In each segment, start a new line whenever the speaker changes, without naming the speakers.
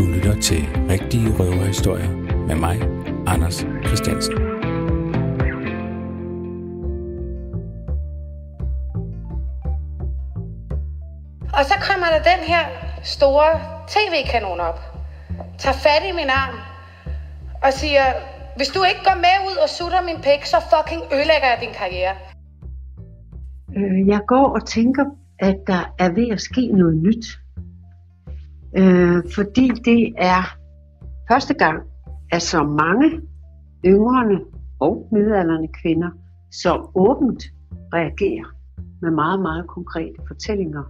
Du lytter til Rigtige Røverhistorier med mig, Anders Christiansen.
Og så kommer der den her store tv-kanon op, tager fat i min arm og siger, hvis du ikke går med ud og sutter min pik, så fucking ødelægger jeg din karriere.
Øh, jeg går og tænker, at der er ved at ske noget nyt. Øh, fordi det er første gang, at så mange yngre og midalderne kvinder så åbent reagerer med meget, meget konkrete fortællinger.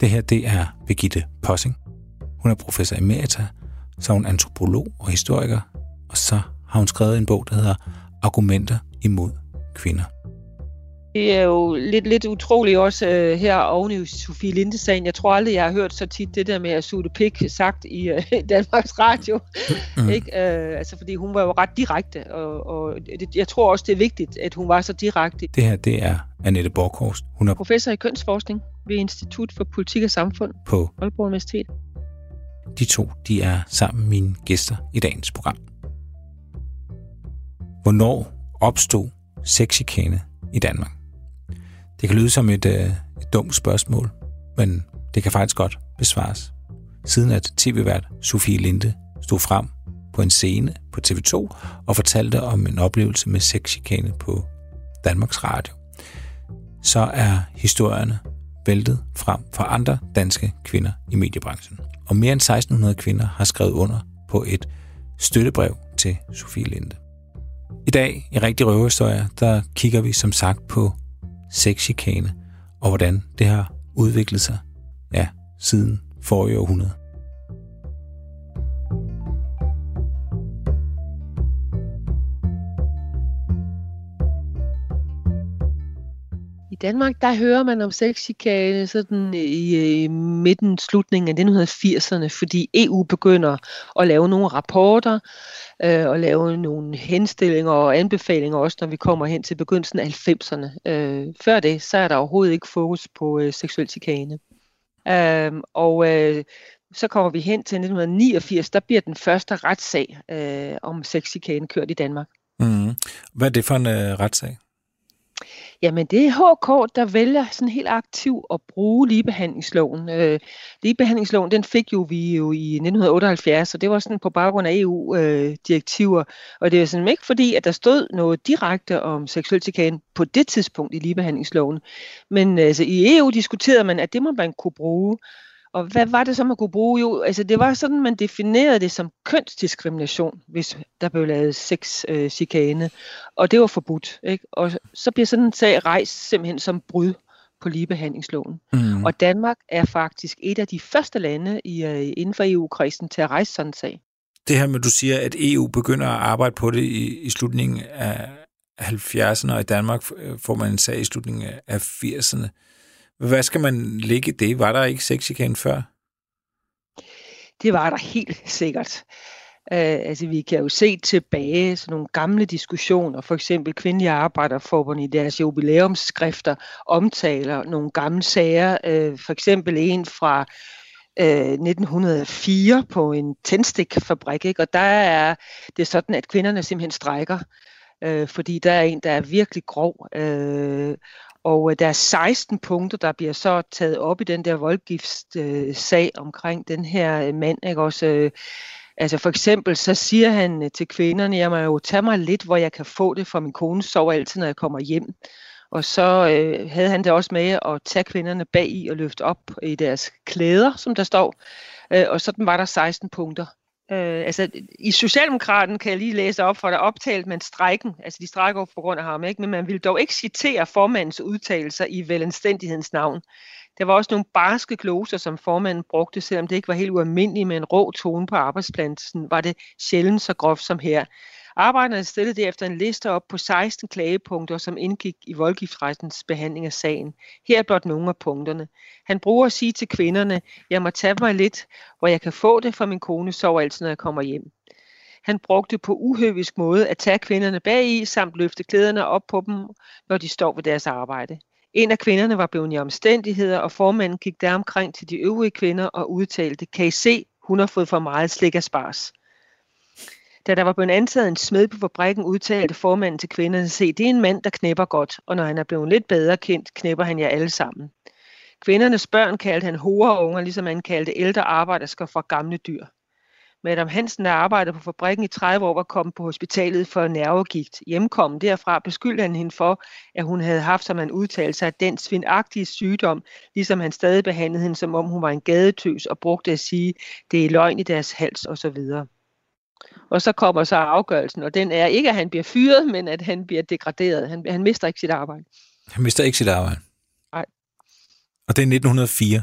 Det her, det er Birgitte Possing. Hun er professor emerita, så er hun antropolog og historiker, og så har hun skrevet en bog, der hedder Argumenter imod kvinder.
Det er jo lidt, lidt utroligt også uh, her oven i Sofie Linde-sagen. Jeg tror aldrig, jeg har hørt så tit det der med at suge pik sagt i uh, Danmarks Radio. Mm. Ikke? Uh, altså, fordi hun var jo ret direkte, og, og det, jeg tror også, det er vigtigt, at hun var så direkte.
Det her, det er Annette Borghorst.
Hun er professor i kønsforskning ved Institut for Politik og Samfund
på
Aalborg Universitet.
De to, de er sammen mine gæster i dagens program. Hvornår opstod sexchikane i Danmark? Det kan lyde som et, øh, et dumt spørgsmål, men det kan faktisk godt besvares. Siden at tv-vært Sofie Linde stod frem på en scene på TV2 og fortalte om en oplevelse med sexchikane på Danmarks Radio, så er historierne væltet frem fra andre danske kvinder i mediebranchen. Og mere end 1600 kvinder har skrevet under på et støttebrev til Sofie Linde. I dag i Rigtig Røverhistorier, der kigger vi som sagt på sexchikane og hvordan det har udviklet sig ja, siden forrige århundrede.
Danmark, der hører man om sexchikane sådan i, i midten, slutningen af 1980'erne, fordi EU begynder at lave nogle rapporter, øh, og lave nogle henstillinger og anbefalinger også, når vi kommer hen til begyndelsen af 90'erne. Øh, før det, så er der overhovedet ikke fokus på øh, seksuel chikane. Øh, og øh, så kommer vi hen til 1989, der bliver den første retssag øh, om sexchikane kørt i Danmark.
Mm. Hvad er det for en øh, retssag?
Jamen det er HK, der vælger sådan helt aktivt at bruge ligebehandlingsloven. Øh, ligebehandlingsloven, den fik jo vi jo i 1978, og det var sådan på baggrund af EU-direktiver. Øh, og det er sådan ikke fordi, at der stod noget direkte om seksuel chikane på det tidspunkt i ligebehandlingsloven. Men altså, i EU diskuterede man, at det må man kunne bruge. Og hvad var det så, man kunne bruge? Jo, altså det var sådan, man definerede det som kønsdiskrimination, hvis der blev lavet sex øh, chikane. Og det var forbudt. Ikke? Og så bliver sådan en sag rejst simpelthen som brud på ligebehandlingsloven. Mm. Og Danmark er faktisk et af de første lande i, uh, inden for EU-kredsen til at rejse sådan en sag.
Det her med, du siger, at EU begynder at arbejde på det i, i slutningen af 70'erne, og i Danmark får man en sag i slutningen af 80'erne. Hvad skal man ligge det? Var der ikke sexchikane før?
Det var der helt sikkert. Uh, altså vi kan jo se tilbage sådan nogle gamle diskussioner, for eksempel Kvindelige Arbejderforbund i deres jubilæumsskrifter omtaler nogle gamle sager, uh, for eksempel en fra øh, uh, 1904 på en tændstikfabrik, ikke? og der er det er sådan, at kvinderne simpelthen strækker, uh, fordi der er en, der er virkelig grov, uh, og øh, der er 16 punkter, der bliver så taget op i den der voldgiftssag øh, omkring den her øh, mand. Ikke? Også, øh, altså for eksempel så siger han øh, til kvinderne, jeg må jo tage mig lidt, hvor jeg kan få det, for min kone sover altid, når jeg kommer hjem. Og så øh, havde han det også med at tage kvinderne bag i og løfte op i deres klæder, som der står. Øh, og sådan var der 16 punkter. Øh, altså, i Socialdemokraten kan jeg lige læse op for, der optalt man strækken, altså de strækker på grund af ham, ikke? men man ville dog ikke citere formandens udtalelser i velanstændighedens navn. Der var også nogle barske gloser, som formanden brugte, selvom det ikke var helt ualmindeligt med en rå tone på arbejdspladsen, var det sjældent så groft som her. Arbejderne stillede derefter en liste op på 16 klagepunkter, som indgik i voldgiftsrettens behandling af sagen. Her er blot nogle af punkterne. Han bruger at sige til kvinderne, jeg må tage mig lidt, hvor jeg kan få det, for min kone sover altid, når jeg kommer hjem. Han brugte på uhøvisk måde at tage kvinderne bag i, samt løfte klæderne op på dem, når de står ved deres arbejde. En af kvinderne var blevet i omstændigheder, og formanden gik deromkring til de øvrige kvinder og udtalte, kan I se, Hun har fået for meget slik af spars. Da der var blevet ansat en smed på fabrikken, udtalte formanden til kvinderne, se, det er en mand, der knæpper godt, og når han er blevet lidt bedre kendt, knæpper han jer alle sammen. Kvindernes børn kaldte han unger, ligesom han kaldte ældre arbejdersker for gamle dyr. Madame Hansen, der arbejdede på fabrikken i 30 år, var kommet på hospitalet for nervegigt. Hjemkommen derfra beskyldte han hende for, at hun havde haft, som han udtalte sig, den svindagtige sygdom, ligesom han stadig behandlede hende, som om hun var en gadetøs og brugte at sige, det er løgn i deres hals osv. Og så kommer så afgørelsen, og den er ikke, at han bliver fyret, men at han bliver degraderet. Han, han mister ikke sit arbejde.
Han mister ikke sit arbejde?
Nej.
Og det er 1904?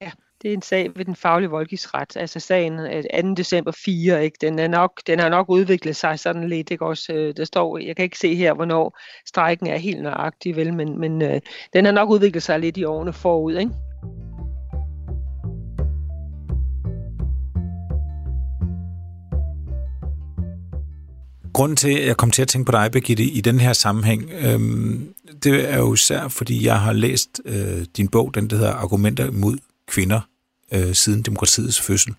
Ja, det er en sag ved den faglige voldgiftsret. Altså sagen 2. Øh, december 4, ikke? Den, er nok, den har nok udviklet sig sådan lidt. Ikke? Også, øh, der står, jeg kan ikke se her, hvornår strækken er helt nøjagtig, vel? men, men øh, den har nok udviklet sig lidt i årene forud. Ikke?
Grunden til, at jeg kom til at tænke på dig, Birgitte, i den her sammenhæng, øhm, det er jo især, fordi jeg har læst øh, din bog, den der hedder Argumenter mod kvinder øh, siden demokratiets fødsel,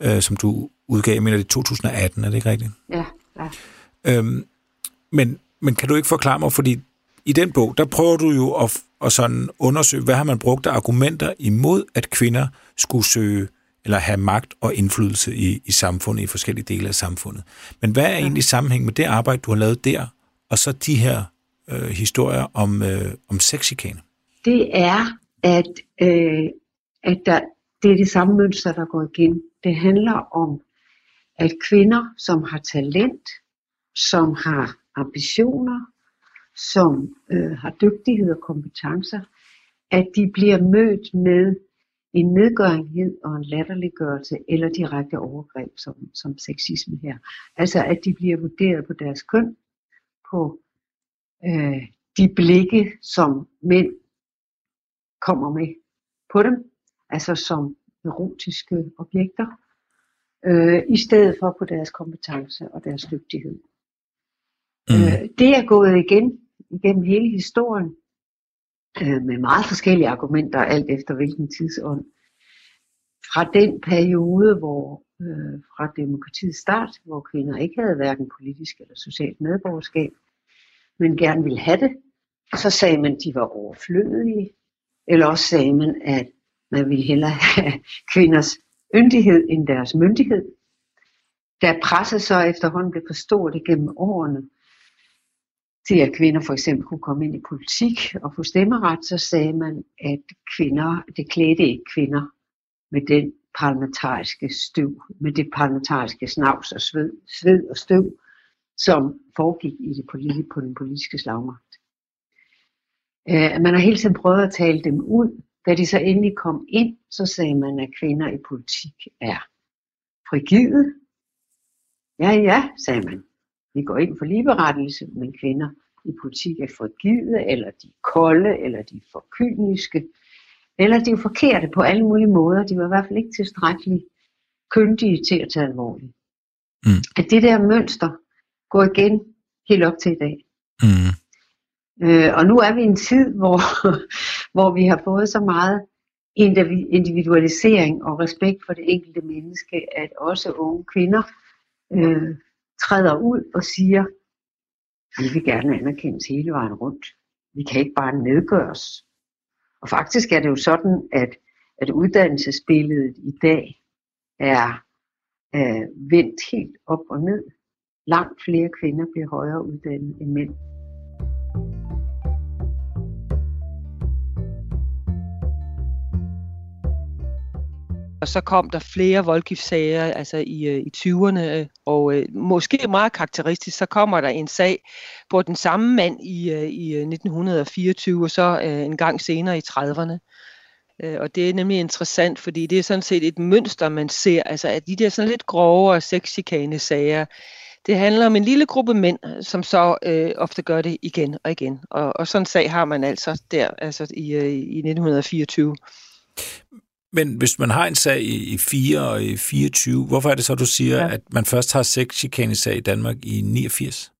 øh, som du udgav, mener det i 2018, er det ikke rigtigt?
Ja, ja.
Øhm, men, men kan du ikke forklare mig, fordi i den bog, der prøver du jo at, at sådan undersøge, hvad har man brugt af argumenter imod, at kvinder skulle søge eller have magt og indflydelse i, i samfundet, i forskellige dele af samfundet. Men hvad er egentlig sammenhæng med det arbejde, du har lavet der, og så de her øh, historier om, øh, om sexikane?
Det er, at, øh, at der, det er det samme mønster, der går igen. Det handler om, at kvinder, som har talent, som har ambitioner, som øh, har dygtighed og kompetencer, at de bliver mødt med en nedgøringhed og en latterliggørelse eller direkte overgreb som, som sexisme her. Altså at de bliver vurderet på deres køn, på øh, de blikke, som mænd kommer med på dem, altså som erotiske objekter, øh, i stedet for på deres kompetence og deres dygtighed. Mm. Øh, det er gået igen igennem hele historien øh, med meget forskellige argumenter, alt efter hvilken tidsånd. Fra den periode, hvor øh, fra demokratiets start, hvor kvinder ikke havde hverken politisk eller socialt medborgerskab, men gerne ville have det, så sagde man, at de var overflødige, eller også sagde man, at man ville hellere have kvinders yndighed end deres myndighed. Da presset så efterhånden blev for stort igennem årene, til at kvinder for eksempel kunne komme ind i politik og få stemmeret, så sagde man, at kvinder, det klædte ikke kvinder med den parlamentariske støv, med det parlamentariske snavs og sved, sved og støv, som foregik i det politiske, på den politiske slagmagt. Uh, man har hele tiden prøvet at tale dem ud. Da de så endelig kom ind, så sagde man, at kvinder i politik er frigide. Ja, ja, sagde man. Vi går ind for ligeberettelse, men kvinder i politik er frigide, eller de er kolde, eller de er for kyniske, eller de er forkerte på alle mulige måder. De var i hvert fald ikke tilstrækkeligt kyndige til at tage alvorligt. Mm. At det der mønster går igen helt op til i dag. Mm. Øh, og nu er vi i en tid, hvor, hvor vi har fået så meget individualisering og respekt for det enkelte menneske, at også unge kvinder øh, træder ud og siger, vi vil gerne anerkendes hele vejen rundt. Vi kan ikke bare nedgøres. Og faktisk er det jo sådan, at, at uddannelsesbilledet i dag er øh, vendt helt op og ned. Langt flere kvinder bliver højere uddannet end mænd.
Og så kom der flere voldgiftssager altså i, øh, i 20'erne, øh, og øh, måske meget karakteristisk, så kommer der en sag på den samme mand i, øh, i øh, 1924, og så øh, en gang senere i 30'erne. Øh, og det er nemlig interessant, fordi det er sådan set et mønster, man ser, altså at de der sådan lidt grovere sexchikane sager, det handler om en lille gruppe mænd, som så øh, ofte gør det igen og igen. Og, og sådan en sag har man altså der, altså i, øh, i 1924.
Men hvis man har en sag i, 4 og i 24, hvorfor er det så, du siger, ja. at man først har seks sag i Danmark i 89?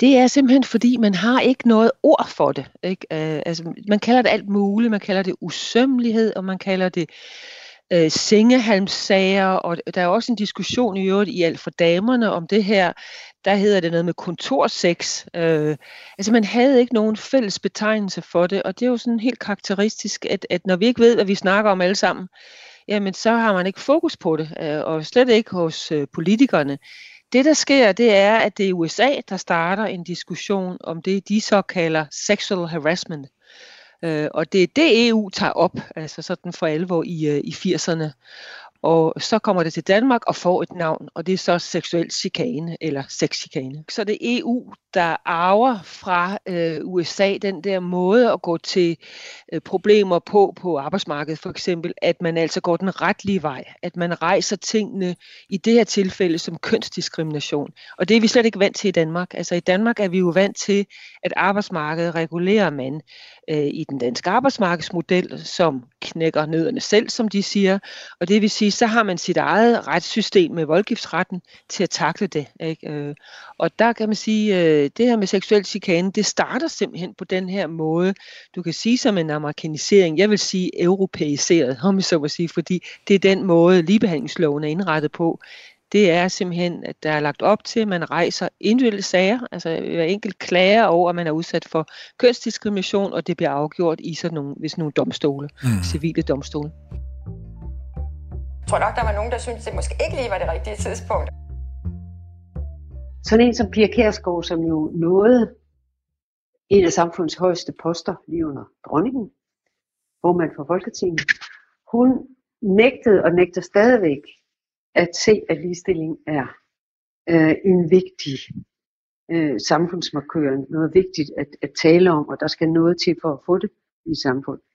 Det er simpelthen fordi, man har ikke noget ord for det. Ikke? Uh, altså, man kalder det alt muligt. Man kalder det usømmelighed, og man kalder det øh, sengehalmsager, og der er også en diskussion i øvrigt i alt for damerne om det her, der hedder det noget med kontorsex. Øh, altså man havde ikke nogen fælles betegnelse for det, og det er jo sådan helt karakteristisk, at, at når vi ikke ved, hvad vi snakker om alle sammen, jamen så har man ikke fokus på det, øh, og slet ikke hos øh, politikerne. Det, der sker, det er, at det er USA, der starter en diskussion om det, de så kalder sexual harassment. Øh, og det er det, EU tager op, altså sådan for alvor i, øh, i 80'erne og så kommer det til Danmark og får et navn, og det er så seksuel chikane eller sexchikane. Så det er EU, der arver fra øh, USA den der måde at gå til øh, problemer på på arbejdsmarkedet, for eksempel, at man altså går den retlige vej, at man rejser tingene i det her tilfælde som kønsdiskrimination. Og det er vi slet ikke vant til i Danmark. Altså i Danmark er vi jo vant til, at arbejdsmarkedet regulerer man øh, i den danske arbejdsmarkedsmodel, som knækker nødderne selv, som de siger. Og det vil sige, så har man sit eget retssystem med voldgiftsretten til at takle det. Ikke? Øh, og der kan man sige, øh, det her med seksuel chikane, det starter simpelthen på den her måde. Du kan sige som en amerikanisering, jeg vil sige europæiseret, om jeg så må sige, fordi det er den måde, ligebehandlingsloven er indrettet på det er simpelthen, at der er lagt op til, at man rejser individuelle sager, altså hver enkelt klager over, at man er udsat for kønsdiskrimination, og det bliver afgjort i sådan nogle, hvis nogle domstole, mm. civile domstole.
Tror nok, der var nogen, der syntes, det måske ikke lige var det rigtige tidspunkt.
Sådan en som Pia Kærsgaard, som jo nåede en af samfundets højeste poster lige under dronningen, formand for Folketinget, hun nægtede og nægter stadigvæk at se, at ligestilling er øh, en vigtig øh, samfundsmarkør, noget vigtigt at, at tale om, og der skal noget til for at få det i samfundet.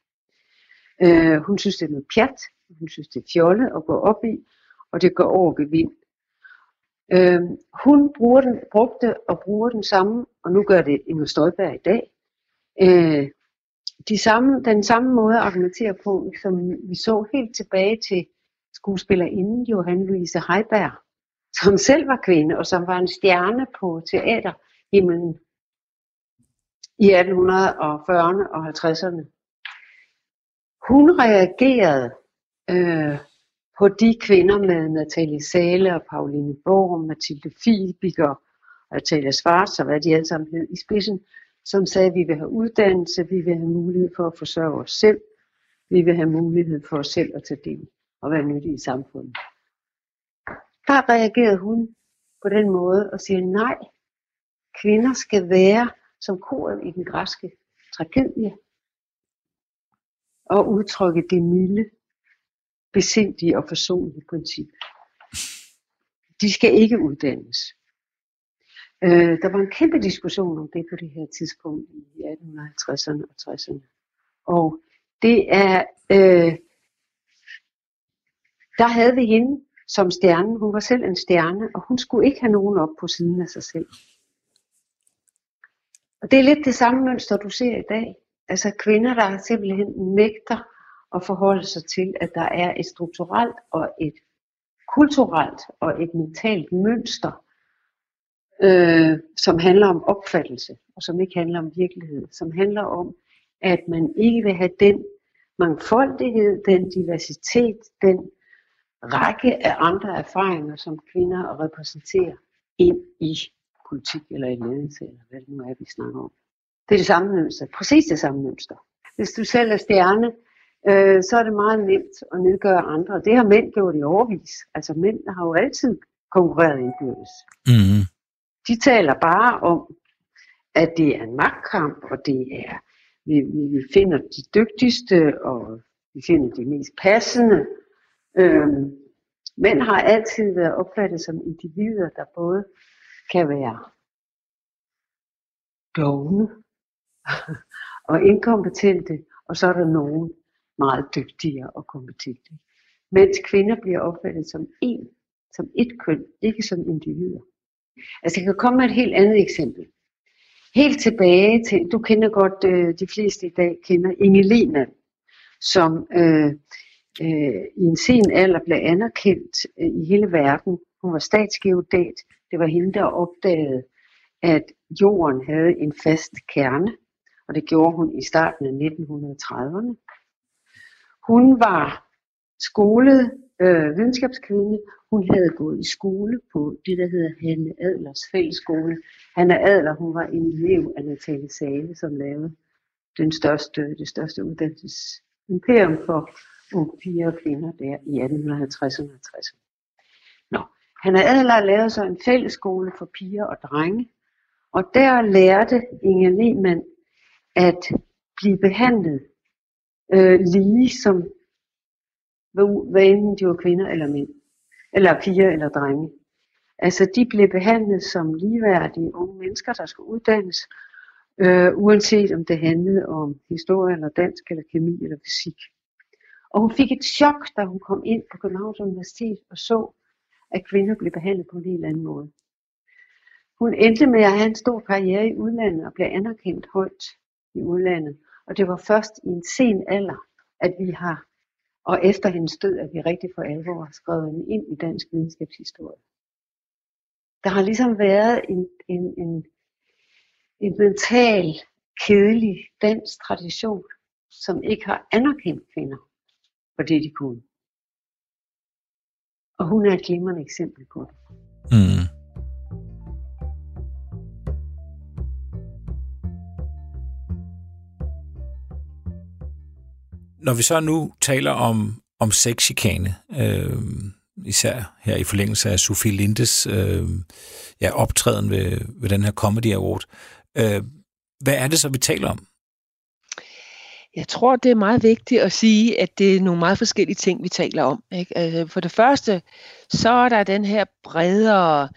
Øh, hun synes, det er noget pjat, hun synes, det er fjolle at gå op i, og det går over gevind. Øh, hun bruger den, brugte og bruger den samme, og nu gør det Inger Støjberg i dag, øh, de samme, den samme måde at argumentere på, som vi så helt tilbage til skuespillerinden Johan Louise Heiberg, som selv var kvinde, og som var en stjerne på teaterhimlen i 1840'erne og 50'erne. Hun reagerede øh, på de kvinder med Natalie Sale og Pauline Borg, Mathilde Fiebig og Natalia Svarts og hvad de alle sammen hed i spidsen, som sagde, at vi vil have uddannelse, vi vil have mulighed for at forsørge os selv, vi vil have mulighed for os selv at tage del og være nyttige i samfundet. Der reagerede hun på den måde og siger, nej, kvinder skal være som koret i den græske tragedie og udtrykke det milde, besindige og forsonlige princip. De skal ikke uddannes. Øh, der var en kæmpe diskussion om det på det her tidspunkt i 1850'erne og 60'erne. Og det er øh, der havde vi hende som stjerne. Hun var selv en stjerne, og hun skulle ikke have nogen op på siden af sig selv. Og det er lidt det samme mønster, du ser i dag. Altså kvinder, der simpelthen nægter at forholde sig til, at der er et strukturelt og et kulturelt og et mentalt mønster, øh, som handler om opfattelse, og som ikke handler om virkelighed, som handler om, at man ikke vil have den mangfoldighed, den diversitet, den række af andre erfaringer, som kvinder repræsenterer ind i politik eller i ledelse, eller hvad det nu er, vi snakker om. Det er det samme mønster, præcis det samme mønster. Hvis du selv er stjerne, øh, så er det meget nemt at nedgøre andre. Det har mænd gjort i overvis. Altså mænd har jo altid konkurreret indbyrdes. Mm-hmm. De taler bare om, at det er en magtkamp, og det er, vi, vi, finder de dygtigste, og vi finder de mest passende, Øhm, mænd har altid været opfattet som individer, der både kan være dogne og inkompetente, og så er der nogen meget dygtigere og kompetente. Mens kvinder bliver opfattet som en, som et køn, ikke som individer. Altså jeg kan komme med et helt andet eksempel. Helt tilbage til, du kender godt, øh, de fleste i dag kender Inge Lehmann, som øh, øh, i en sen alder blev anerkendt øh, i hele verden. Hun var statsgeodat. Det var hende, der opdagede, at jorden havde en fast kerne, og det gjorde hun i starten af 1930'erne. Hun var skolet øh, videnskabskvinde. Hun havde gået i skole på det, der hedder Hanne Adlers fællesskole. Hanne Adler, hun var en elev af Natale Sale, som lavede den største, det største uddannelsesimperium for unge piger og kvinder der i 1850'erne og 60'erne. Nå, Hanne Adler lavede så en fællesskole for piger og drenge, og der lærte Inger Lehmann at blive behandlet øh, lige som hvad enten de var kvinder eller mænd, eller piger eller drenge. Altså de blev behandlet som ligeværdige unge mennesker, der skulle uddannes, øh, uanset om det handlede om historie eller dansk eller kemi eller fysik. Og hun fik et chok, da hun kom ind på Københavns Universitet og så, at kvinder blev behandlet på en helt anden måde. Hun endte med at have en stor karriere i udlandet og blev anerkendt højt i udlandet. Og det var først i en sen alder, at vi har, og efter hendes død, at vi rigtig for alvor har skrevet hende ind i dansk videnskabshistorie. Der har ligesom været en, en, en, en mental, kedelig dansk tradition, som ikke har anerkendt kvinder for det, de kunne. Og hun er et glimrende eksempel på det. Mm.
Når vi så nu taler om, om sexchikane, øh, især her i forlængelse af Sofie Lindes øh, ja, optræden ved, ved den her Comedy Award, øh, hvad er det så, vi taler om?
Jeg tror, det er meget vigtigt at sige, at det er nogle meget forskellige ting, vi taler om. Ikke? Altså, for det første, så er der den her bredere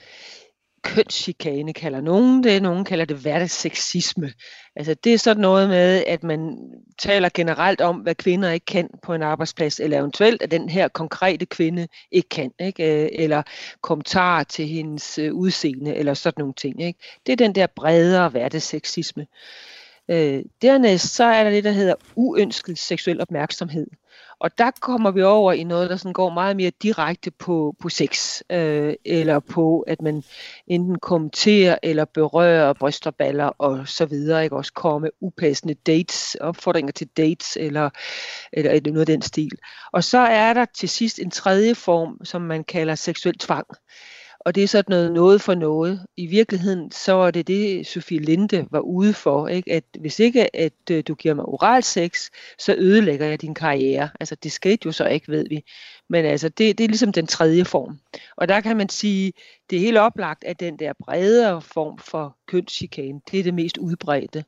kønschikane, kalder nogen det, nogen kalder det hverdagsseksisme. Altså det er sådan noget med, at man taler generelt om, hvad kvinder ikke kan på en arbejdsplads, eller eventuelt, at den her konkrete kvinde ikke kan, ikke? Øh, eller kommentarer til hendes øh, udseende, eller sådan nogle ting. Ikke? Det er den der bredere hverdagsseksisme. Øh, dernæst så er der det, der hedder uønsket seksuel opmærksomhed. Og der kommer vi over i noget, der sådan går meget mere direkte på, på sex, øh, eller på, at man enten kommenterer eller berører brysterballer og så videre, ikke? også komme upassende dates, opfordringer til dates, eller, eller, eller noget af den stil. Og så er der til sidst en tredje form, som man kalder seksuel tvang. Og det er sådan noget noget for noget. I virkeligheden, så er det det, Sofie Linde var ude for. Ikke? At hvis ikke at øh, du giver mig oral sex, så ødelægger jeg din karriere. Altså det skete jo så ikke, ved vi. Men altså det, det er ligesom den tredje form. Og der kan man sige, det er helt oplagt, at den der bredere form for kønschikane, det er det mest udbredte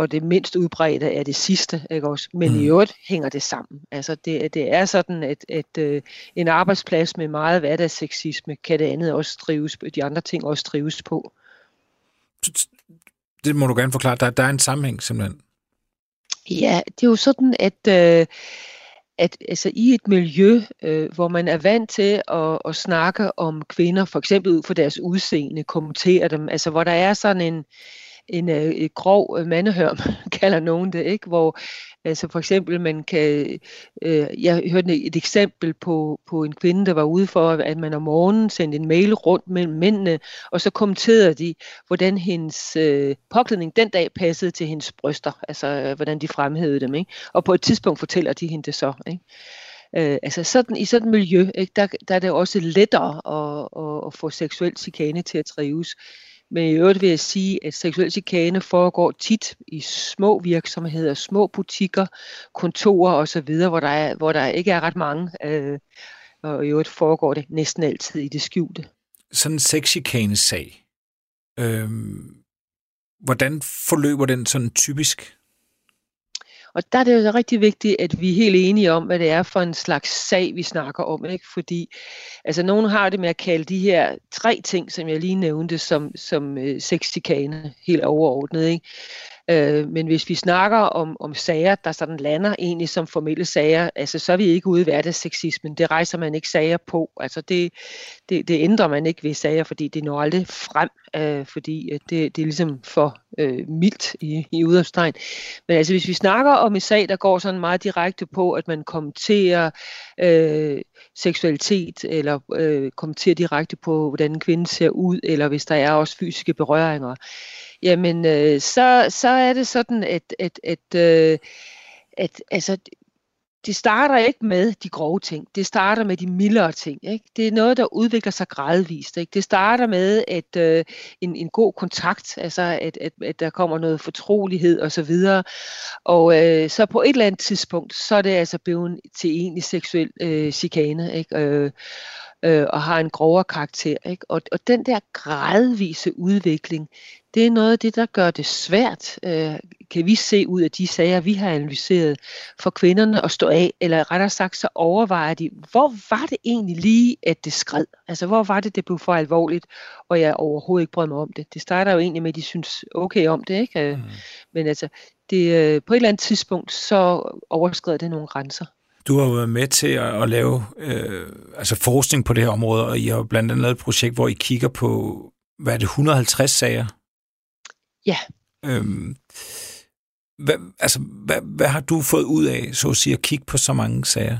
og det mindst udbredte er det sidste, ikke også? Men mm. i øvrigt hænger det sammen. Altså det, det er sådan, at, at uh, en arbejdsplads med meget hverdagssexisme, kan det andet også trives, de andre ting også trives på.
Det må du gerne forklare. Der, der er en sammenhæng simpelthen.
Ja, det er jo sådan, at, uh, at altså, i et miljø, uh, hvor man er vant til at, at snakke om kvinder, for eksempel ud for deres udseende, kommentere dem, altså hvor der er sådan en, en øh, grov øh, mandehørm, kalder nogen det, ikke? hvor altså for eksempel man kan, øh, jeg hørte et eksempel på, på en kvinde, der var ude for, at man om morgenen sendte en mail rundt mellem mændene, og så kommenterede de, hvordan hendes øh, påklædning den dag passede til hendes bryster, altså øh, hvordan de fremhævede dem, ikke? og på et tidspunkt fortæller de hende det så, ikke? Øh, altså sådan, i sådan et miljø, ikke, der, der er det også lettere at, at, at få seksuel chikane til at trives. Men i øvrigt vil jeg sige, at seksuel chikane foregår tit i små virksomheder, små butikker, kontorer osv., hvor der, er, hvor der ikke er ret mange. Øh, og i øvrigt foregår det næsten altid i det skjulte.
Sådan en sexchikane-sag, øh, hvordan forløber den sådan typisk?
Og der er det jo rigtig vigtigt, at vi er helt enige om, hvad det er for en slags sag, vi snakker om. Ikke? Fordi altså, nogen har det med at kalde de her tre ting, som jeg lige nævnte, som, som øh, sexikane, helt overordnet. Ikke? Øh, men hvis vi snakker om, om sager, der sådan lander egentlig som formelle sager, altså så er vi ikke ude i hverdagsseksismen. Det rejser man ikke sager på. Altså det, det, det ændrer man ikke ved sager, fordi det når aldrig frem, øh, fordi øh, det, det er ligesom for øh, mildt i, i udopstegn. Men altså hvis vi snakker om en sag, der går sådan meget direkte på, at man kommenterer øh, seksualitet, eller øh, kommenterer direkte på, hvordan en kvinde ser ud, eller hvis der er også fysiske berøringer, jamen øh, så, så er det sådan, at, at, at, øh, at altså, det starter ikke med de grove ting. Det starter med de mildere ting. Ikke? Det er noget, der udvikler sig gradvist. Ikke? Det starter med at øh, en, en god kontakt, altså at, at, at der kommer noget fortrolighed osv. Og, så videre. og øh, så på et eller andet tidspunkt, så er det altså blevet til egentlig seksuel øh, chikane. Ikke? Øh, øh, og har en grovere karakter. Ikke? Og, og den der gradvise udvikling, det er noget af det, der gør det svært, øh, kan vi se ud af de sager, vi har analyseret, for kvinderne at stå af, eller rettere sagt, så overvejer de, hvor var det egentlig lige, at det skred? Altså, hvor var det, det blev for alvorligt, og jeg overhovedet ikke brød mig om det. Det starter jo egentlig med, at de synes okay om det, ikke? Øh, mm. Men altså, det, øh, på et eller andet tidspunkt, så overskrider det nogle grænser.
Du har været med til at, at lave øh, altså forskning på det her område, og I har blandt andet lavet et projekt, hvor I kigger på, hvad er det, 150 sager?
Ja. Øhm,
hvad, altså, hvad, hvad har du fået ud af, så at sige, at kigge på så mange sager?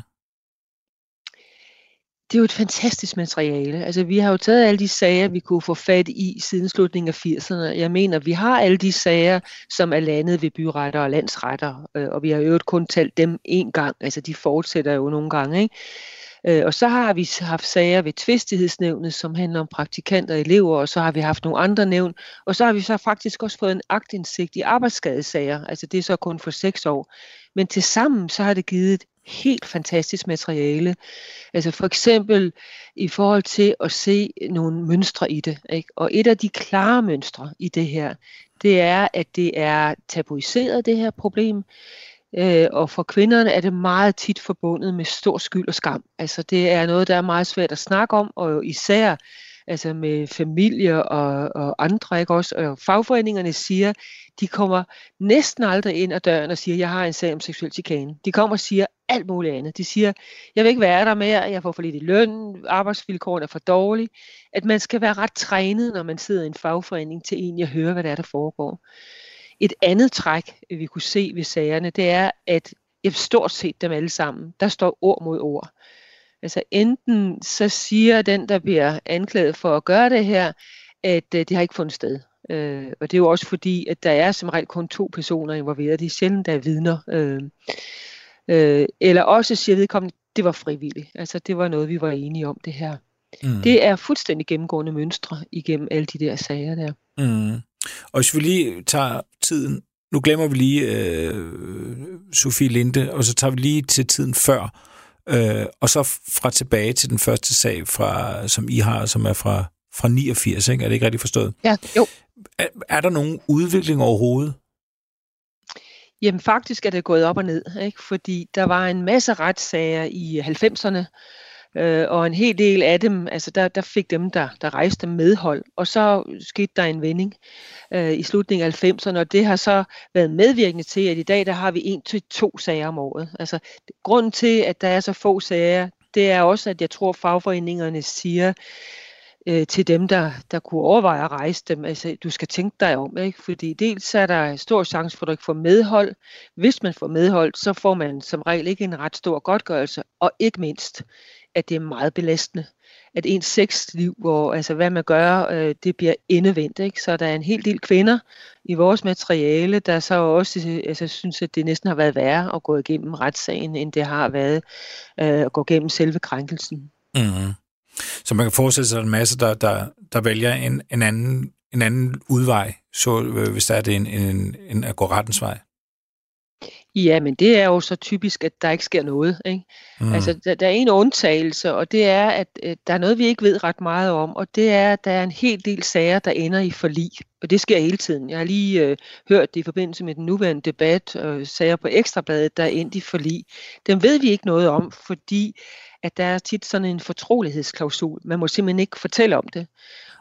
Det er jo et fantastisk materiale. Altså, vi har jo taget alle de sager, vi kunne få fat i siden slutningen af 80'erne. Jeg mener, vi har alle de sager, som er landet ved byretter og landsretter, øh, og vi har jo kun talt dem en gang. Altså, de fortsætter jo nogle gange, ikke? Øh, og så har vi haft sager ved tvistighedsnævnet, som handler om praktikanter og elever, og så har vi haft nogle andre nævn, og så har vi så faktisk også fået en agtindsigt i arbejdsskadesager, altså det er så kun for seks år. Men til sammen så har det givet helt fantastisk materiale. Altså for eksempel i forhold til at se nogle mønstre i det. Ikke? Og et af de klare mønstre i det her, det er, at det er tabuiseret, det her problem. Øh, og for kvinderne er det meget tit forbundet med stor skyld og skam. Altså det er noget, der er meget svært at snakke om, og især altså med familier og, og andre, ikke også? Og fagforeningerne siger, de kommer næsten aldrig ind ad døren og siger, jeg har en sag om seksuel chikane. De kommer og siger alt muligt andet. De siger, jeg vil ikke være der mere, jeg får for lidt i løn, arbejdsvilkårene er for dårlige. At man skal være ret trænet, når man sidder i en fagforening, til egentlig at høre, hvad der er, der foregår. Et andet træk, vi kunne se ved sagerne, det er, at stort set dem alle sammen, der står ord mod ord. Altså enten så siger den, der bliver anklaget for at gøre det her, at øh, det har ikke fundet sted. Øh, og det er jo også fordi, at der er som regel kun to personer involveret. Det er sjældent, der er vidner. Øh, øh, eller også siger vedkommende, det var frivilligt. Altså det var noget, vi var enige om det her. Mm. Det er fuldstændig gennemgående mønstre igennem alle de der sager der.
Mm. Og hvis vi lige tager tiden, nu glemmer vi lige øh, Sofie Linde, og så tager vi lige til tiden før, øh, og så fra tilbage til den første sag, fra, som I har, som er fra, fra 89, ikke? er det ikke rigtigt forstået?
Ja, jo.
Er, er der nogen udvikling overhovedet?
Jamen faktisk er det gået op og ned, ikke? fordi der var en masse retssager i 90'erne, øh, og en hel del af dem, altså der, der fik dem, der, der rejste medhold, og så skete der en vending øh, i slutningen af 90'erne, og det har så været medvirkende til, at i dag der har vi en til to sager om året. Altså grunden til, at der er så få sager, det er også, at jeg tror, fagforeningerne siger, øh, til dem, der, der kunne overveje at rejse dem. Altså, du skal tænke dig om, ikke? fordi dels er der stor chance for, at du ikke får medhold. Hvis man får medhold, så får man som regel ikke en ret stor godtgørelse, og ikke mindst, at det er meget belastende. At ens sexliv, hvor altså hvad man gør, øh, det bliver endevendt. Ikke? Så der er en hel del kvinder i vores materiale, der så også altså, synes, at det næsten har været værre at gå igennem retssagen, end det har været øh, at gå igennem selve krænkelsen.
Mm. Så man kan forestille sig, at en masse, der, der, der vælger en, en, anden, en anden udvej, så, øh, hvis der er det en, en, en at gå rettens vej.
Ja, men det er jo så typisk, at der ikke sker noget. Ikke? Mm. Altså, der, der er en undtagelse, og det er, at, at der er noget, vi ikke ved ret meget om, og det er, at der er en hel del sager, der ender i forlig. Og det sker hele tiden. Jeg har lige øh, hørt det i forbindelse med den nuværende debat, og sager på Ekstrabladet, der er endt i forlig. Dem ved vi ikke noget om, fordi at der er tit sådan en fortrolighedsklausul. Man må simpelthen ikke fortælle om det.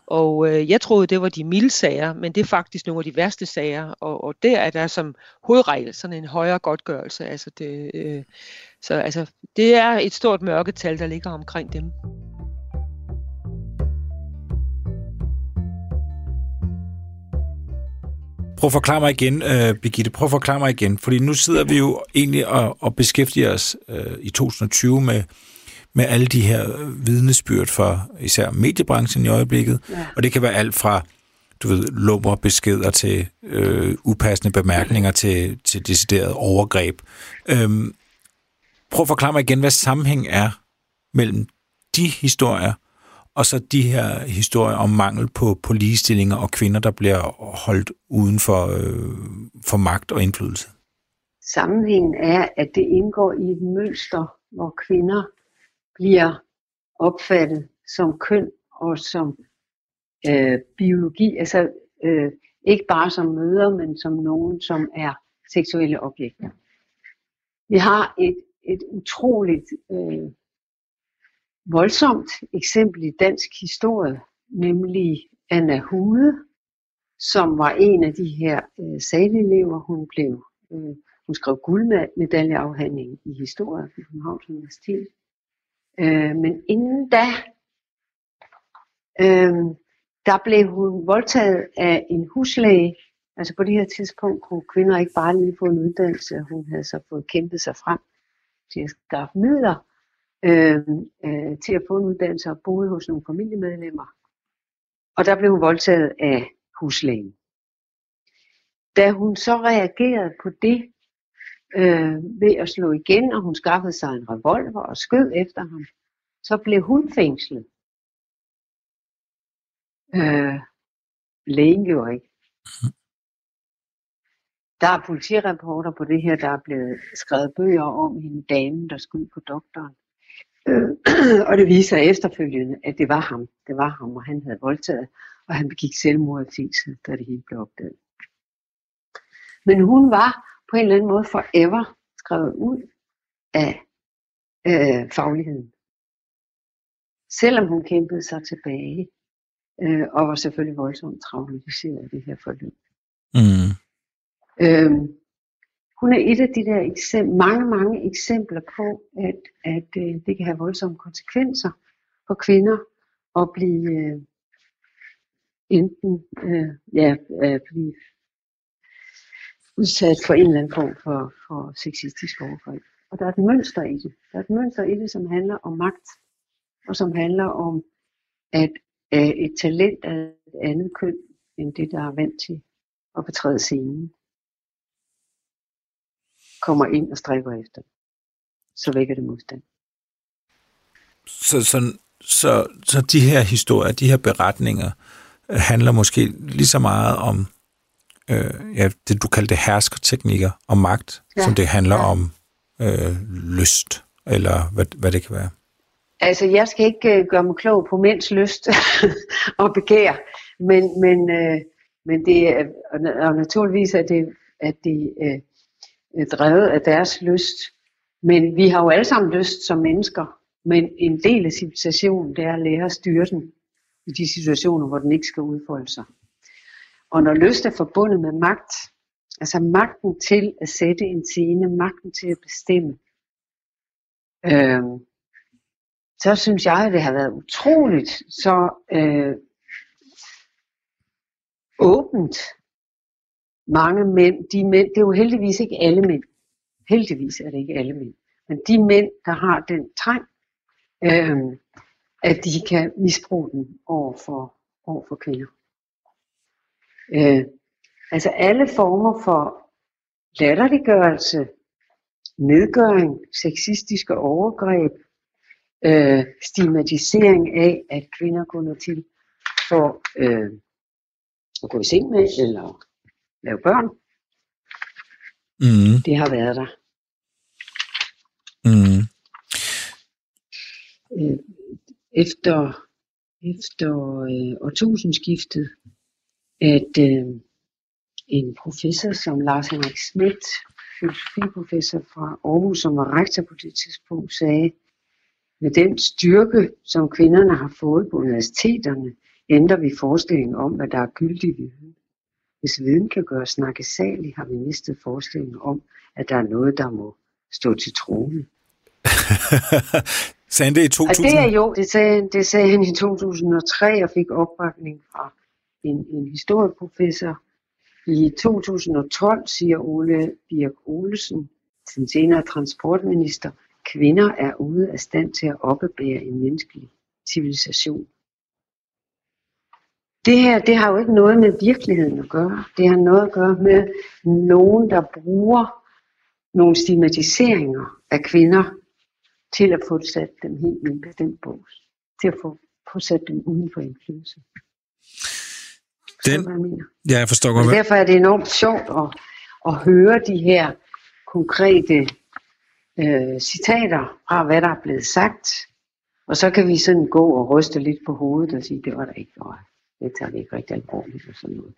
Og øh, jeg troede, det var de milde sager, men det er faktisk nogle af de værste sager. Og, og der er der som hovedregel sådan en højere godtgørelse. Altså det, øh, så altså, det er et stort mørketal, der ligger omkring dem.
Prøv at forklare mig igen, uh, Birgitte, prøv at forklare mig igen, fordi nu sidder vi jo egentlig og, og beskæftiger os uh, i 2020 med med alle de her vidnesbyrd for især mediebranchen i øjeblikket. Ja. Og det kan være alt fra du ved, lummer beskeder til øh, upassende bemærkninger til, til decideret overgreb. Øhm, prøv at forklare mig igen, hvad sammenhæng er mellem de historier, og så de her historier om mangel på, på ligestillinger og kvinder, der bliver holdt uden for, øh, for magt og indflydelse.
Sammenhængen er, at det indgår i et mønster, hvor kvinder bliver opfattet som køn og som øh, biologi, altså øh, ikke bare som møder, men som nogen, som er seksuelle objekter. Vi har et, et utroligt øh, voldsomt eksempel i dansk historie, nemlig Anna Hude, som var en af de her øh, salelever. Hun blev øh, hun skrev guldmedaljeafhandling i historie på Københavns Universitet. Øh, men inden da, øh, der blev hun voldtaget af en huslæge. Altså på det her tidspunkt kunne kvinder ikke bare lige få en uddannelse. Hun havde så fået kæmpet sig frem til at skaffe midler øh, øh, til at få en uddannelse og boede hos nogle familiemedlemmer. Og der blev hun voldtaget af huslægen. Da hun så reagerede på det øh, ved at slå igen, og hun skaffede sig en revolver og skød efter ham, så blev hun fængslet. Øh, lægen gjorde ikke. Der er politirapporter på det her, der er blevet skrevet bøger om hende damen, der skød på doktoren. Øh, og det viser efterfølgende, at det var ham. Det var ham, og han havde voldtaget, og han begik selvmord i fængsel, da det hele blev opdaget. Men hun var på en eller anden måde forever skrevet ud af øh, fagligheden. Selvom hun kæmpede sig tilbage, øh, og var selvfølgelig voldsomt traumatiseret i det her forløb. Mm. Øhm, hun er et af de der eksempler, mange, mange eksempler på, at, at øh, det kan have voldsomme konsekvenser for kvinder at blive øh, enten øh, ja, øh, blive udsat for en eller anden form for, for sexistisk overgreb. Og der er et mønster i det. Der er et mønster i det, som handler om magt, og som handler om, at øh, et talent er et andet køn, end det, der er vant til at betræde scenen kommer ind og strækker efter, så vækker det modstand.
Så, så, så, så de her historier, de her beretninger, øh, handler måske lige så meget om øh, ja, det, du kaldte herskerteknikker og magt, ja. som det handler ja. om øh, lyst, eller hvad, hvad det kan være.
Altså, jeg skal ikke øh, gøre mig klog på mænds lyst og begær, men, men, øh, men det er, og naturligvis er det, at det øh, drevet af deres lyst. Men vi har jo alle sammen lyst som mennesker. Men en del af civilisationen, det er at lære at styre den i de situationer, hvor den ikke skal udfolde sig. Og når lyst er forbundet med magt, altså magten til at sætte en scene, magten til at bestemme, øh, så synes jeg, at det har været utroligt så øh, åbent. Mange mænd, de mænd, det er jo heldigvis ikke alle mænd, heldigvis er det ikke alle mænd, men de mænd, der har den trang, øh, at de kan misbruge den over for, over for kvinder. Øh, altså alle former for latterliggørelse, nedgøring, sexistiske overgreb, øh, stigmatisering af, at kvinder går noget til for øh, at gå i seng med, eller lave børn. Mm. Det har været der. Mm. Øh, efter efter øh, årtusindskiftet, at øh, en professor som Lars Henrik Schmidt, filosofiprofessor fra Aarhus, som var rektor på det tidspunkt, sagde, med den styrke, som kvinderne har fået på universiteterne, ændrer vi forestillingen om, hvad der er gyldig viden. Hvis viden kan gøre snakkesalig, har vi mistet forestillingen om, at der er noget, der må stå til troende.
sagde han det i 2000?
Og det er jo, det sagde, det sagde han i 2003 og fik opbakning fra en, en historieprofessor. I 2012 siger Ole Birk Olesen, den senere transportminister, kvinder er ude af stand til at oppebære en menneskelig civilisation. Det her, det har jo ikke noget med virkeligheden at gøre. Det har noget at gøre med nogen, der bruger nogle stigmatiseringer af kvinder til at få sat dem helt i en bestemt bås. Til at få, få sat dem uden for indflydelse.
Den,
hvad jeg mener.
ja, jeg forstår godt.
derfor er det enormt sjovt at, at høre de her konkrete øh, citater fra, hvad der er blevet sagt. Og så kan vi sådan gå og ryste lidt på hovedet og sige, det var der ikke, og det tager vi ikke rigtig alvorligt og sådan noget.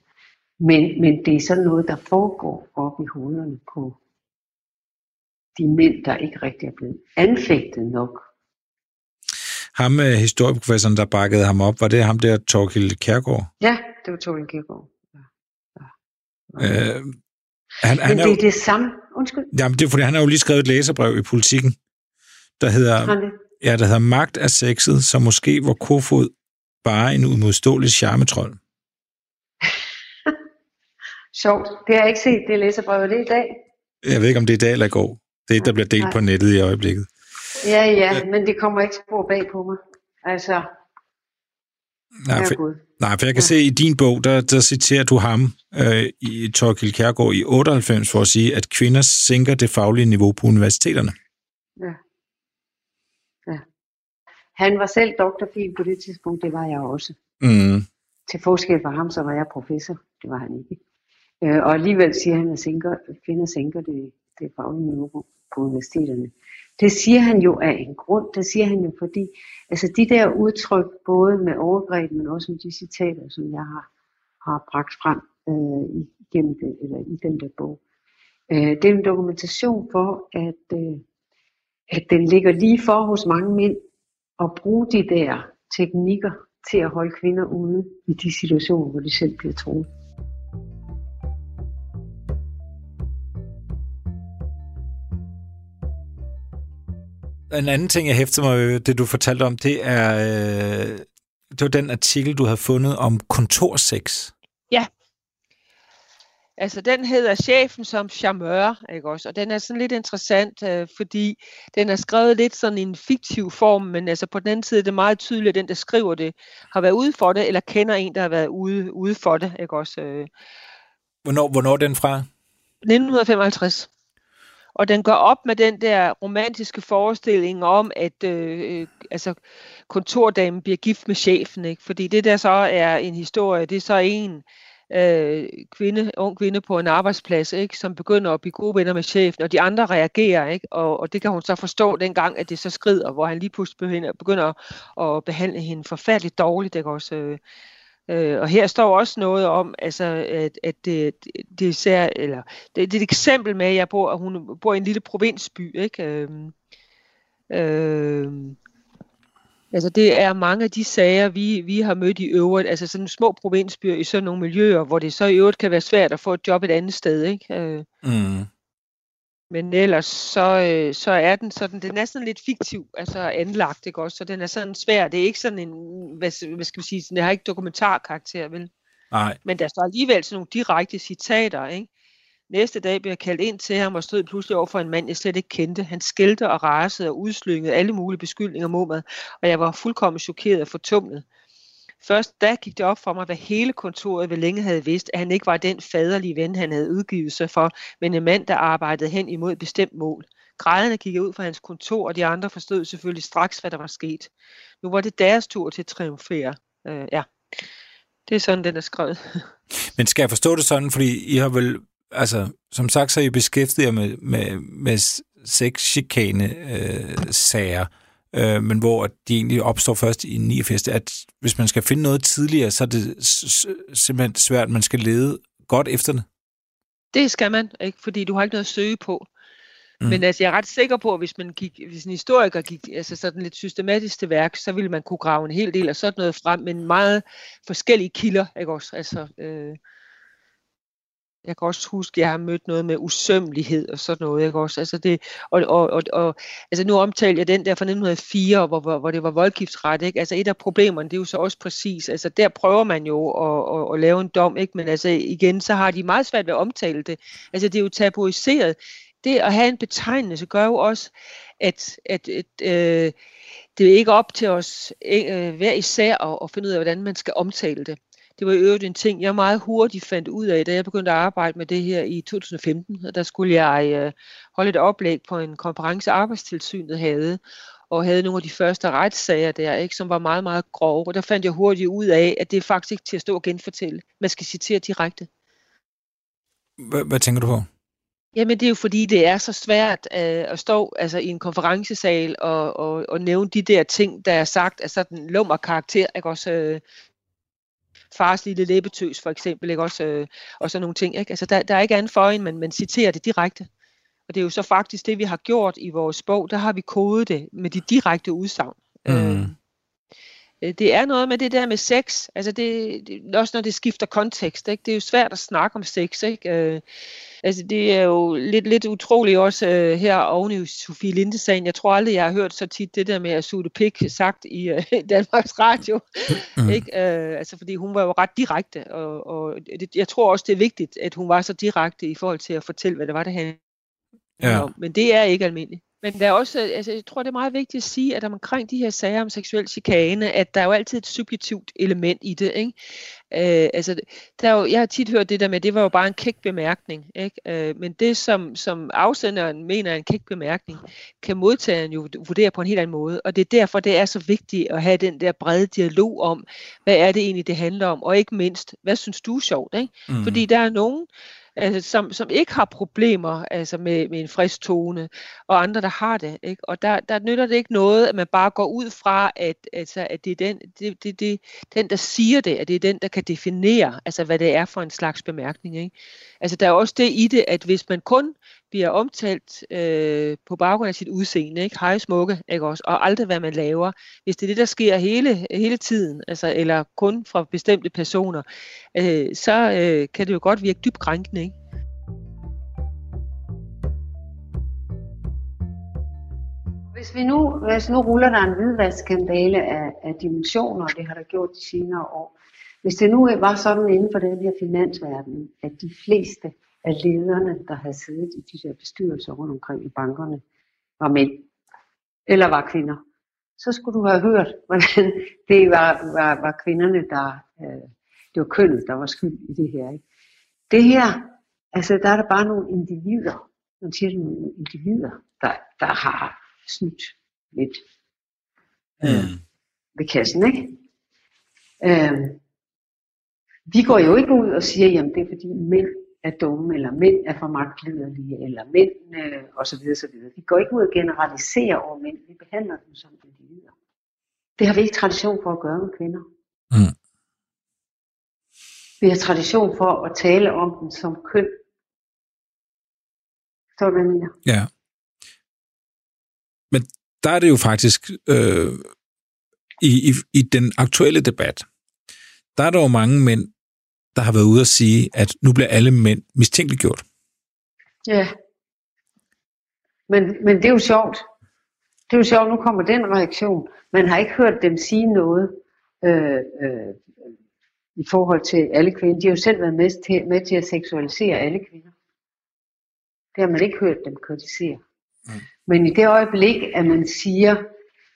Men, men det er sådan noget, der foregår op i hovederne på de mænd, der ikke rigtig er blevet anfægtet nok.
Ham, øh, historieprofessoren, der bakkede ham op, var det ham der, Torkild Kærgaard?
Ja, det var. Ja. Ja.
Øh, han, han
Men
er
det
jo,
er det samme. Undskyld,
jamen, det er fordi, han har jo lige skrevet et læserbrev i politikken, der hedder, ja, der hedder Magt af sexet, som måske var Kofod bare en udmodståelig charmetrol.
Sjovt. Det har jeg ikke set, det læserbrevet det er i dag.
Jeg ved ikke, om det er i dag eller i går. Det er et, der bliver delt
Nej.
på nettet i øjeblikket.
Ja, ja, men det kommer ikke spor bag på mig. Altså,
Nej,
ja,
for, nej, for jeg kan se i din bog, der, der citerer du ham øh, i Torkild Kærgaard i 98 for at sige, at kvinder sænker det faglige niveau på universiteterne.
Ja. ja. Han var selv doktorfil på det tidspunkt, det var jeg også.
Mm.
Til forskel fra ham, så var jeg professor. Det var han ikke. Øh, og alligevel siger han, at sænker, kvinder sænker det, det faglige niveau på universiteterne. Det siger han jo af en grund. Det siger han jo fordi, altså de der udtryk, både med overgreb, men også med de citater, som jeg har, har bragt frem øh, igennem det, eller i den der bog. Øh, det er en dokumentation for, at, øh, at den ligger lige for hos mange mænd at bruge de der teknikker til at holde kvinder ude i de situationer, hvor de selv bliver troet.
En anden ting, jeg hæfter mig ved, det du fortalte om, det er, øh, det var den artikel, du havde fundet om kontorsex.
Altså, den hedder Chefen som charmeur, ikke også? Og den er sådan lidt interessant, øh, fordi den er skrevet lidt sådan i en fiktiv form, men altså på den anden side er det meget tydeligt, at den, der skriver det, har været ude for det, eller kender en, der har været ude, ude for det, ikke også? Øh,
Hvornår, hvornår er den fra?
1955. Og den går op med den der romantiske forestilling om, at øh, øh, altså, kontordamen bliver gift med chefen. Ikke? Fordi det der så er en historie, det er så en øh, kvinde, ung kvinde på en arbejdsplads, ikke? som begynder at blive gode venner med chefen, og de andre reagerer. Ikke? Og, og det kan hun så forstå dengang, at det så skrider, hvor han lige pludselig begynder, begynder at behandle hende forfærdeligt dårligt. Ikke? Også, øh, Øh, og her står også noget om, altså, at, at det, det, især, eller, det, det er et eksempel med, at jeg bor, at hun bor i en lille provinsby. Ikke? Øh, øh, altså det er mange af de sager, vi, vi har mødt i øvrigt, altså sådan små provinsbyer i sådan nogle miljøer, hvor det så i øvrigt kan være svært at få et job et andet sted. Ikke? Øh,
Mm
men ellers så, øh, så er den sådan, den er sådan lidt fiktiv, altså anlagt, ikke også? Så den er sådan svær. Det er ikke sådan en, hvad, hvad skal vi sige, den har ikke dokumentarkarakter, vel?
Nej.
Men der står alligevel sådan nogle direkte citater, ikke? Næste dag blev jeg kaldt ind til ham og stod pludselig over for en mand, jeg slet ikke kendte. Han skældte og rasede og udslyngede alle mulige beskyldninger mod mig, og jeg var fuldkommen chokeret og fortumlet. Først da gik det op for mig, hvad hele kontoret ved længe havde vidst, at han ikke var den faderlige ven, han havde udgivet sig for, men en mand, der arbejdede hen imod et bestemt mål. Grædende kiggede ud fra hans kontor, og de andre forstod selvfølgelig straks, hvad der var sket. Nu var det deres tur til at triumfere. Øh, ja, det er sådan, den er skrevet.
Men skal jeg forstå det sådan, fordi I har vel, altså, som sagt, så er I beskæftiget jer med, med, med sexchikane øh, sager, øh, men hvor de egentlig opstår først i 89, at hvis man skal finde noget tidligere, så er det simpelthen svært, man skal lede godt efter det.
Det skal man, ikke? fordi du har ikke noget at søge på.
Mm.
Men altså, jeg er ret sikker på, at hvis, man gik, hvis en historiker gik altså sådan lidt systematisk til værk, så ville man kunne grave en hel del af sådan noget frem, men meget forskellige kilder. Ikke også? Altså, øh, jeg kan også huske, at jeg har mødt noget med usømmelighed og sådan noget. Ikke også? Altså det, og, og, og, og, altså nu omtalte jeg den der fra 1904, hvor, hvor, hvor det var voldgiftsret. Ikke? Altså et af problemerne, det er jo så også præcis, altså der prøver man jo at, at, at lave en dom, ikke? men altså igen, så har de meget svært ved at omtale det. Altså det er jo tabuiseret. Det at have en betegnelse gør jo også, at, at, at øh, det er ikke op til os øh, hver især at, at finde ud af, hvordan man skal omtale det. Det var i øvrigt en ting, jeg meget hurtigt fandt ud af, da jeg begyndte at arbejde med det her i 2015. Og der skulle jeg øh, holde et oplæg på en konference, Arbejdstilsynet havde. og havde nogle af de første retssager der, ikke, som var meget, meget grove. Og der fandt jeg hurtigt ud af, at det er faktisk ikke til at stå og genfortælle. Man skal citere direkte.
Hvad, hvad tænker du på?
Jamen det er jo fordi, det er så svært øh, at stå altså, i en konferencesal og, og, og nævne de der ting, der er sagt af sådan lummer karakter. Ikke? Også øh, fars lille læbetøs for eksempel, ikke? Også, øh, og sådan nogle ting. Ikke? Altså, der, der er ikke andet for en, men man citerer det direkte. Og det er jo så faktisk det, vi har gjort i vores bog. Der har vi kodet det med de direkte udsagn. Mm. Øh, det er noget med det der med sex, altså det, det også når det skifter kontekst, ikke? det er jo svært at snakke om sex, ikke? Øh, altså det er jo lidt, lidt utroligt også øh, her oven i Sofie Linde-sagen. Jeg tror aldrig, jeg har hørt så tit det der med at suge pik sagt i øh, Danmarks Radio. Mm. Ikke? Øh, altså fordi hun var jo ret direkte, og, og det, jeg tror også, det er vigtigt, at hun var så direkte i forhold til at fortælle, hvad det var, det handlede ja. om. Men det er ikke almindeligt. Men der er også, altså, jeg tror, det er meget vigtigt at sige, at omkring de her sager om seksuel chikane, at der er jo altid et subjektivt element i det. Ikke? Øh, altså, der er jo, jeg har tit hørt det der med, at det var jo bare en kæk bemærkning. Ikke? Øh, men det, som, som afsenderen mener er en kæk bemærkning, kan modtageren jo vurdere på en helt anden måde. Og det er derfor, det er så vigtigt at have den der brede dialog om, hvad er det egentlig, det handler om, og ikke mindst, hvad synes du er sjovt? Ikke? Mm. Fordi der er nogen, altså, som, som ikke har problemer altså med, med en frisk tone, og andre, der har det. Ikke? Og der, der nytter det ikke noget, at man bare går ud fra, at, altså, at det er den, det, det, det, den, der siger det, at det er den, der kan definere, altså, hvad det er for en slags bemærkning. Ikke? Altså, der er også det i det, at hvis man kun bliver omtalt øh, på baggrund af sit udseende, ikke? hej smukke, ikke også? og aldrig hvad man laver. Hvis det er det, der sker hele, hele tiden, altså, eller kun fra bestemte personer, øh, så øh, kan det jo godt virke dybt krænkende. Ikke?
Hvis vi nu, hvis nu ruller der en hvidvaskskandale af, af dimensioner, og det har der gjort de senere år, hvis det nu var sådan inden for den her finansverden, at de fleste af lederne, der havde siddet i de der bestyrelser rundt omkring i bankerne, var mænd eller var kvinder, så skulle du have hørt, hvordan det var, var, var kvinderne, der, øh, det var kønnet, der var skyld i det her. Ikke? Det her, altså der er der bare nogle individer, man siger nogle individer, der, der har snydt lidt øh, mm. ved kassen, ikke? Øh, vi går jo ikke ud og siger, jamen det er fordi mænd er dumme, eller mænd er for magtliderlige, eller mænd øh, osv. osv. Vi går ikke ud og generaliserer over mænd, vi behandler dem som individer. Det har vi ikke tradition for at gøre med kvinder. Mm. Vi har tradition for at tale om dem som køn. Så du, hvad jeg mener?
Ja. Men der er det jo faktisk, øh, i, i, i den aktuelle debat, der er der jo mange mænd, der har været ude at sige, at nu bliver alle mænd mistænkeliggjort.
Ja. Men, men det er jo sjovt. Det er jo sjovt, nu kommer den reaktion. Man har ikke hørt dem sige noget øh, øh, i forhold til alle kvinder. De har jo selv været med til, med til at seksualisere alle kvinder. Det har man ikke hørt dem kritisere. Mm. Men i det øjeblik, at man siger,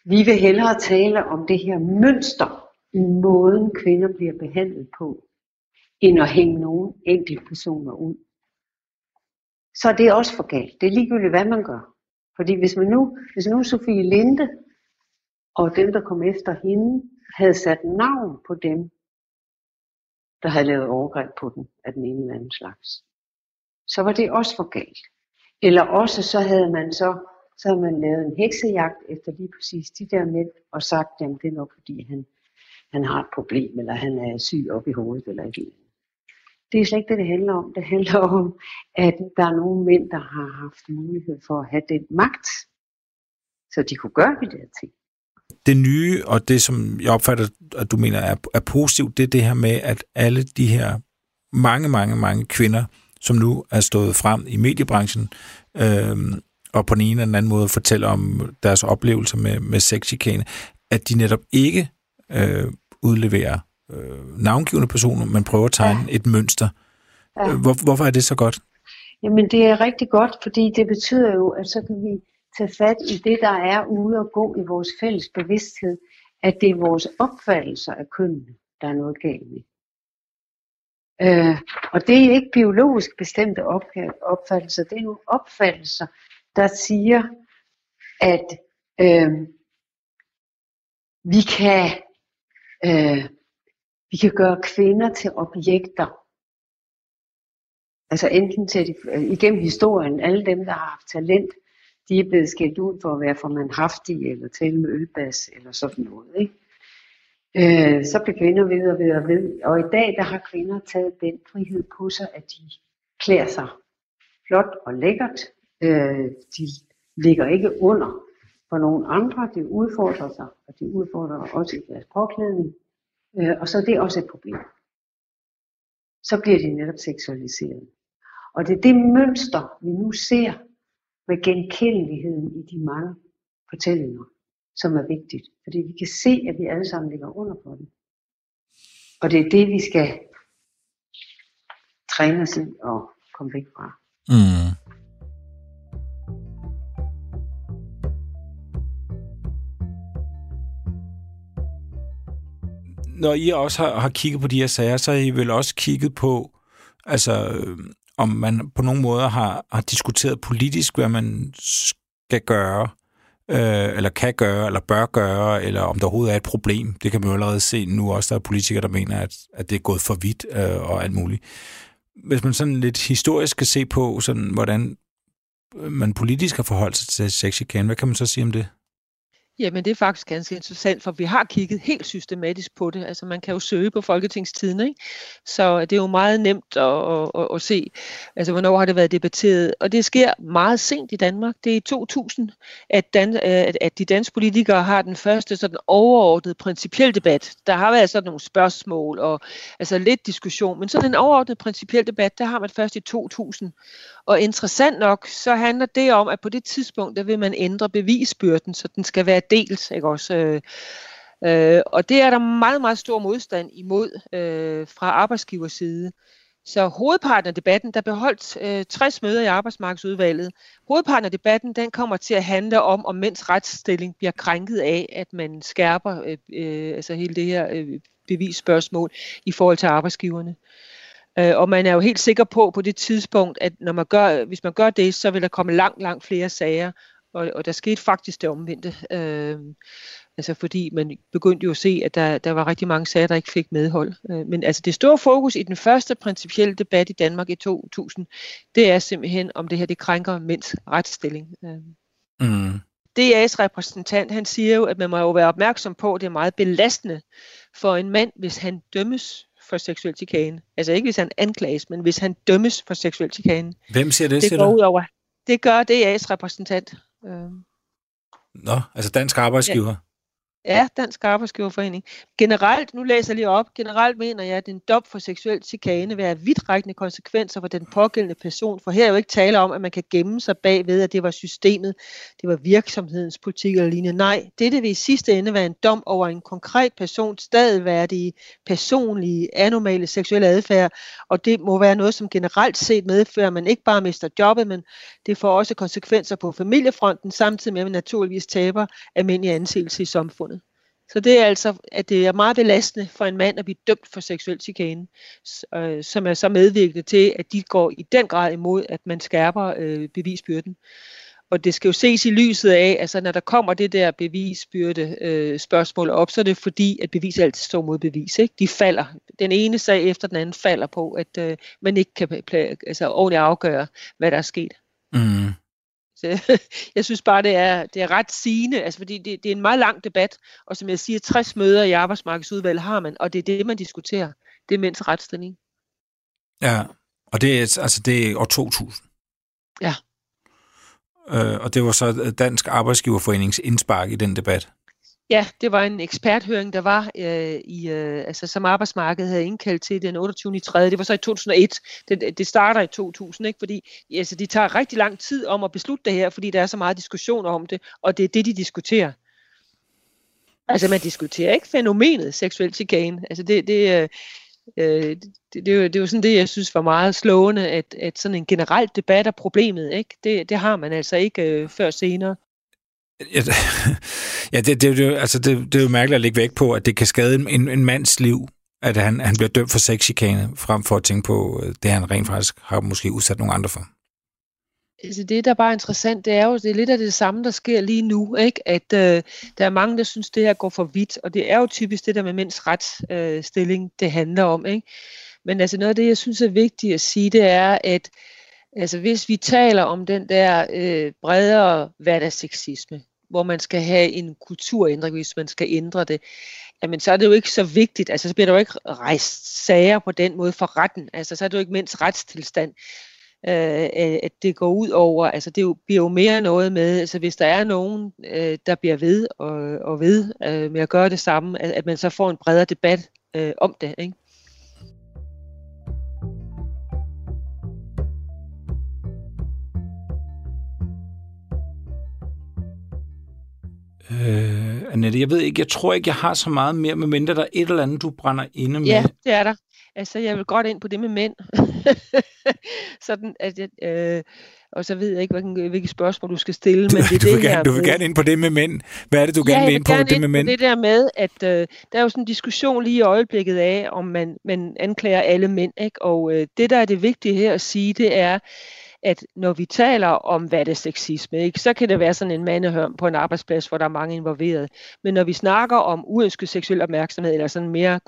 vi vil hellere tale om det her mønster i måden kvinder bliver behandlet på, end at hænge nogle enkelte personer ud. Så er det også for galt. Det er ligegyldigt, hvad man gør. Fordi hvis, man nu, hvis nu Sofie Linde og dem, der kom efter hende, havde sat navn på dem, der havde lavet overgreb på den af den ene eller anden slags, så var det også for galt. Eller også så havde man så, så havde man lavet en heksejagt efter lige præcis de der mænd, og sagt, at det er nok fordi han, han har et problem, eller han er syg op i hovedet, eller et eller andet. Det er slet ikke det, det handler om. Det handler om, at der er nogle mænd, der har haft mulighed for at have den magt, så de kunne gøre de der ting.
Det nye, og det som jeg opfatter, at du mener er, er positivt, det er det her med, at alle de her mange, mange, mange kvinder, som nu er stået frem i mediebranchen, øh, og på den ene eller den anden måde fortæller om deres oplevelser med, med sexchikane, at de netop ikke øh, udleverer øh, navngivende personer, man prøver at tegne ja. et mønster. Ja. Hvor, hvorfor er det så godt?
Jamen det er rigtig godt, fordi det betyder jo, at så kan vi tage fat i det, der er ude og gå i vores fælles bevidsthed, at det er vores opfattelser af kønnene, der er noget galt med. Øh, og det er ikke biologisk bestemte opfattelser, det er nogle opfattelser, der siger, at øh, Vi kan, øh, vi kan gøre kvinder til objekter. Altså enten til de, øh, igennem historien, alle dem, der har haft talent, de er blevet skældt ud for at være for manhaftige, eller tale med ølbas, eller sådan noget. Ikke? Øh, så blev kvinder ved og ved og ved. Og i dag, der har kvinder taget den frihed på sig, at de klæder sig flot og lækkert. Øh, de ligger ikke under for nogen andre. De udfordrer sig, og de udfordrer også i deres påklædning. Øh, og så er det også et problem. Så bliver de netop seksualiseret. Og det er det mønster, vi nu ser med genkendeligheden i de mange fortællinger, som er vigtigt. Fordi vi kan se, at vi alle sammen ligger under for det. Og det er det, vi skal træne os i og komme væk fra. Mm.
Når I også har, har kigget på de her sager, så har I vel også kigget på, altså om man på nogen måde har, har diskuteret politisk, hvad man skal gøre, øh, eller kan gøre, eller bør gøre, eller om der overhovedet er et problem. Det kan man jo allerede se nu også, der er politikere, der mener, at, at det er gået for vidt øh, og alt muligt. Hvis man sådan lidt historisk skal se på, sådan, hvordan man politisk har forholdt sig til sexy hvad kan man så sige om det?
Jamen det er faktisk ganske interessant, for vi har kigget helt systematisk på det. Altså man kan jo søge på Folketingstiden, ikke? så det er jo meget nemt at, at, at se, altså hvornår har det været debatteret. Og det sker meget sent i Danmark. Det er i 2000, at, dan, at, at de danske politikere har den første sådan overordnede principiel debat. Der har været sådan nogle spørgsmål og altså lidt diskussion, men sådan en overordnet principiel debat, der har man først i 2000. Og interessant nok, så handler det om, at på det tidspunkt, der vil man ændre bevisbyrden, så den skal være delt. Ikke også? Øh, øh, og det er der meget, meget stor modstand imod øh, fra arbejdsgivers side. Så hovedparten af debatten, der beholdt øh, 60 møder i arbejdsmarkedsudvalget. Hovedparten af debatten, den kommer til at handle om, om mænds retsstilling bliver krænket af, at man skærper øh, øh, altså hele det her øh, bevisspørgsmål i forhold til arbejdsgiverne. Øh, og man er jo helt sikker på på det tidspunkt, at når man gør, hvis man gør det, så vil der komme langt, langt flere sager. Og, og der skete faktisk det omvendte. Øh, altså fordi man begyndte jo at se, at der, der var rigtig mange sager, der ikke fik medhold. Øh, men altså det store fokus i den første principielle debat i Danmark i 2000, det er simpelthen, om det her det krænker mænds retsstilling. Øh. Mm. DA's repræsentant, han siger jo, at man må jo være opmærksom på, at det er meget belastende for en mand, hvis han dømmes for seksuel chikane. Altså ikke hvis han anklages, men hvis han dømmes for seksuel chikane.
Hvem siger det,
det
siger
går ud over. Det gør DA's repræsentant.
Øh. Nå, altså dansk arbejdsgiver. Ja.
Ja, Dansk Arbejdsgiverforening. Generelt, nu læser jeg lige op, generelt mener jeg, at en dom for seksuel chikane vil have vidtrækkende konsekvenser for den pågældende person, for her er jo ikke tale om, at man kan gemme sig bag ved, at det var systemet, det var virksomhedens politik eller lignende. Nej, det vil i sidste ende være en dom over en konkret persons stadværdige, personlige, anormale seksuelle adfærd, og det må være noget, som generelt set medfører, at man ikke bare mister jobbet, men det får også konsekvenser på familiefronten, samtidig med, at man naturligvis taber almindelig anseelse i samfundet. Så det er altså, at det er meget belastende for en mand at blive dømt for seksuel chikane, øh, som er så medvirkende til, at de går i den grad imod, at man skærper øh, bevisbyrden. Og det skal jo ses i lyset af, altså når der kommer det der bevisbyrde øh, spørgsmål op, så er det fordi, at bevis altid står mod bevis. Ikke? De falder. Den ene sag efter den anden falder på, at øh, man ikke kan altså, ordentligt afgøre, hvad der er sket. Mm. Så jeg synes bare, det er, det er ret sigende, altså fordi det, det er en meget lang debat, og som jeg siger, 60 møder i arbejdsmarkedsudvalget har man, og det er det, man diskuterer. Det er mænds retsstilling.
Ja, og det er, altså, det er år 2000.
Ja.
Øh, og det var så Dansk Arbejdsgiverforenings indspark i den debat.
Ja, det var en eksperthøring, der var øh, i, øh, altså, som arbejdsmarkedet havde indkaldt til den 28. 3. Det var så i 2001. Det, det starter i 2000, ikke? fordi altså, de tager rigtig lang tid om at beslutte det her, fordi der er så meget diskussion om det, og det er det, de diskuterer. Altså man diskuterer ikke fænomenet seksuel chikane. Altså det, det, øh, øh det, det, var, det var sådan det, jeg synes var meget slående, at, at sådan en generel debat af problemet, ikke? Det, det har man altså ikke øh, før senere.
Ja, det, det, det, altså det, det er jo mærkeligt at lægge væk på, at det kan skade en, en mands liv, at han, han bliver dømt for sexchikane, frem for at tænke på øh, det, han rent faktisk har måske udsat nogle andre for.
Altså det, der er bare interessant, det er jo, det er lidt af det samme, der sker lige nu, ikke? at øh, der er mange, der synes, det her går for vidt, og det er jo typisk det der med mænds retsstilling, øh, det handler om. Ikke? Men altså noget af det, jeg synes er vigtigt at sige, det er, at altså, hvis vi taler om den der øh, bredere hverdagsseksisme, hvor man skal have en kulturændring, hvis man skal ændre det, jamen så er det jo ikke så vigtigt, altså så bliver der jo ikke rejst sager på den måde for retten, altså så er det jo ikke mænds retstilstand, øh, at det går ud over, altså det bliver jo mere noget med, altså hvis der er nogen, øh, der bliver ved og, og ved øh, med at gøre det samme, at, at man så får en bredere debat øh, om det, ikke?
Øh, Annette, jeg ved ikke, jeg tror ikke, jeg har så meget mere, med mindre der er et eller andet, du brænder inde med.
Ja, det er der. Altså, jeg vil godt ind på det med mænd. Sådan, at jeg, øh, og så ved jeg ikke, hvilke, hvilke spørgsmål du skal stille. Men det
du,
vil
det gerne, du vil gerne ind på det med mænd. Hvad er det, du ja, gerne vil ind på, det med mænd?
det der med, at øh, der er jo sådan en diskussion lige i øjeblikket af, om man, man anklager alle mænd. Ikke? Og øh, det, der er det vigtige her at sige, det er, at når vi taler om hvad det sexisme, ikke, så kan det være sådan en mandehørm på en arbejdsplads, hvor der er mange involveret. Men når vi snakker om uønsket seksuel opmærksomhed, eller sådan mere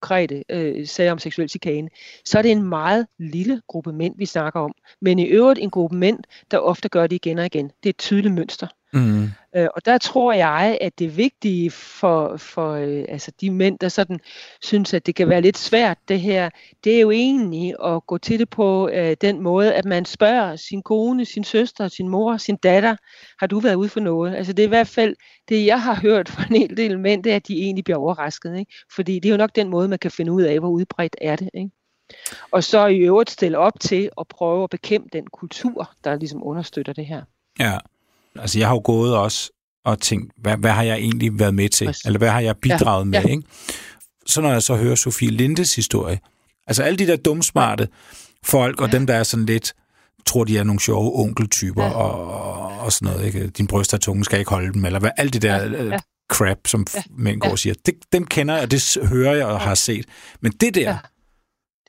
konkrete øh, sager om seksuel chikane, så er det en meget lille gruppe mænd, vi snakker om. Men i øvrigt en gruppe mænd, der ofte gør det igen og igen. Det er et tydeligt mønster. Mm. Øh, og der tror jeg, at det vigtige for, for øh, altså de mænd, der sådan synes, at det kan være lidt svært det her, det er jo egentlig at gå til det på øh, den måde, at man spørger sin kone, sin søster, sin mor, sin datter, har du været ude for noget? Altså det er i hvert fald det, jeg har hørt fra en hel del mænd, det er, at de egentlig bliver overrasket. Ikke? Fordi det er jo nok den måde, man kan finde ud af, hvor udbredt er det. Ikke? Og så i øvrigt stille op til at prøve at bekæmpe den kultur, der ligesom understøtter det her.
Ja, Altså, jeg har jo gået også og tænkt, hvad, hvad har jeg egentlig været med til? Præcis. Eller hvad har jeg bidraget ja. med, ja. ikke? Så når jeg så hører Sofie Lindes historie, altså alle de der dumsmarte folk, og ja. dem, der er sådan lidt, tror, de er nogle sjove onkeltyper, ja. og, og sådan noget, ikke? Din bryst og tunge skal ikke holde dem, eller hvad, alt det der ja. Ja. crap, som ja. mænd går ja. og siger, det, dem kender jeg, og det hører jeg og ja. har set. Men det der, ja.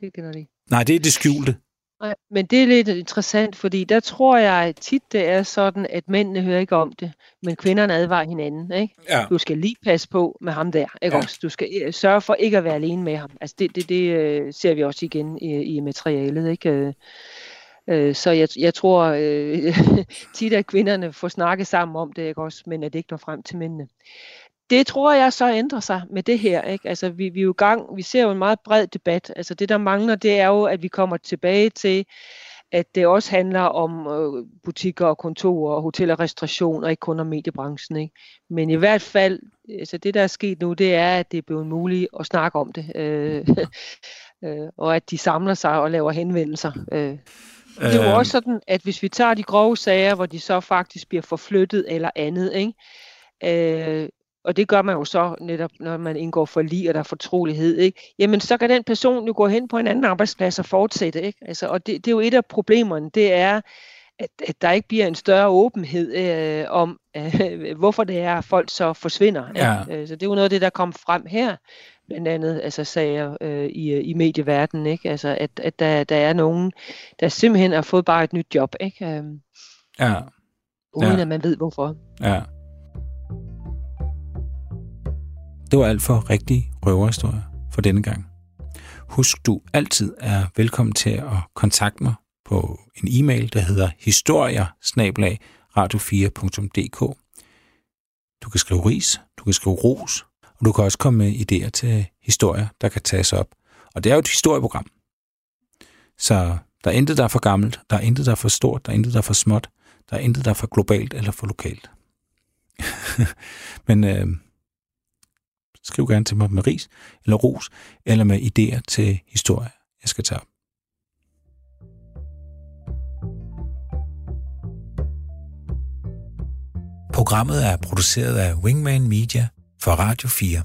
det kender de.
Nej, det er det skjulte.
Nej, men det er lidt interessant, fordi der tror jeg tit, det er sådan, at mændene hører ikke om det, men kvinderne advarer hinanden. Ikke?
Ja.
Du skal lige passe på med ham der. Ikke ja. også? Du skal øh, sørge for ikke at være alene med ham. Altså det, det, det øh, ser vi også igen i, i materialet. Ikke? Øh, så jeg, jeg tror øh, tit, at kvinderne får snakket sammen om det, ikke også, men at det ikke når frem til mændene det tror jeg så ændrer sig med det her. Ikke? Altså, vi, vi, er jo gang, vi ser jo en meget bred debat. Altså, det, der mangler, det er jo, at vi kommer tilbage til, at det også handler om øh, butikker og kontorer og hotel og restauration, og ikke kun om mediebranchen. Ikke? Men i hvert fald, altså det der er sket nu, det er, at det er blevet muligt at snakke om det. Øh, øh, og at de samler sig og laver henvendelser. Øh. Det er jo også sådan, at hvis vi tager de grove sager, hvor de så faktisk bliver forflyttet eller andet, ikke? Øh, og det gør man jo så netop, når man indgår for lige og der er fortrolighed, ikke? jamen så kan den person jo gå hen på en anden arbejdsplads og fortsætte. Ikke? Altså, og det, det er jo et af problemerne, det er, at, at der ikke bliver en større åbenhed øh, om, øh, hvorfor det er, at folk så forsvinder.
Ja.
Øh, så det er jo noget af det, der kom frem her, blandt andet altså sager øh, i, i medieverdenen, ikke? Altså, at, at der, der er nogen, der simpelthen har fået bare et nyt job, ikke? Øh,
ja.
Uden ja. at man ved, hvorfor.
Ja. Det var alt for rigtige røverhistorier for denne gang. Husk, du altid er velkommen til at kontakte mig på en e-mail, der hedder historier radio4.dk. Du kan skrive ris, du kan skrive ros, og du kan også komme med idéer til historier, der kan tages op. Og det er jo et historieprogram. Så der er intet, der er for gammelt, der er intet, der er for stort, der er intet, der er for småt, der er intet, der er for globalt eller for lokalt. Men øh, Skriv gerne til mig med ris eller ros, eller med idéer til historie, jeg skal tage op. Programmet er produceret af Wingman Media for Radio 4.